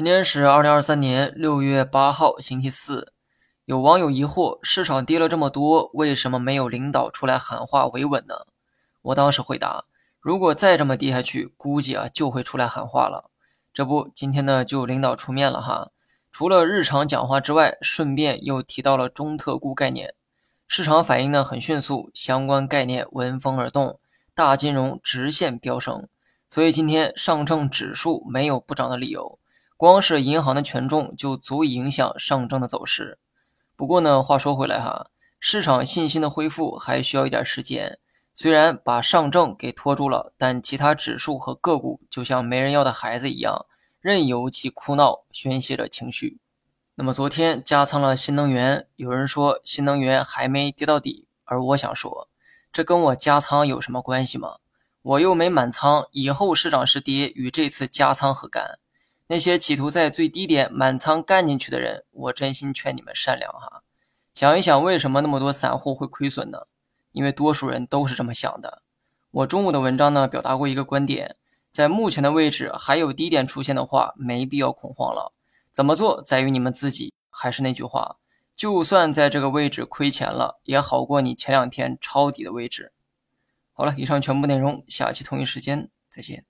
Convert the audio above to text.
今天是二零二三年六月八号，星期四。有网友疑惑，市场跌了这么多，为什么没有领导出来喊话维稳呢？我当时回答：如果再这么跌下去，估计啊就会出来喊话了。这不，今天呢就领导出面了哈。除了日常讲话之外，顺便又提到了中特估概念。市场反应呢很迅速，相关概念闻风而动，大金融直线飙升。所以今天上证指数没有不涨的理由。光是银行的权重就足以影响上证的走势。不过呢，话说回来哈，市场信心的恢复还需要一点时间。虽然把上证给拖住了，但其他指数和个股就像没人要的孩子一样，任由其哭闹，宣泄着情绪。那么昨天加仓了新能源，有人说新能源还没跌到底，而我想说，这跟我加仓有什么关系吗？我又没满仓，以后市涨是跌，与这次加仓何干？那些企图在最低点满仓干进去的人，我真心劝你们善良哈。想一想，为什么那么多散户会亏损呢？因为多数人都是这么想的。我中午的文章呢，表达过一个观点：在目前的位置还有低点出现的话，没必要恐慌了。怎么做在于你们自己。还是那句话，就算在这个位置亏钱了，也好过你前两天抄底的位置。好了，以上全部内容，下期同一时间再见。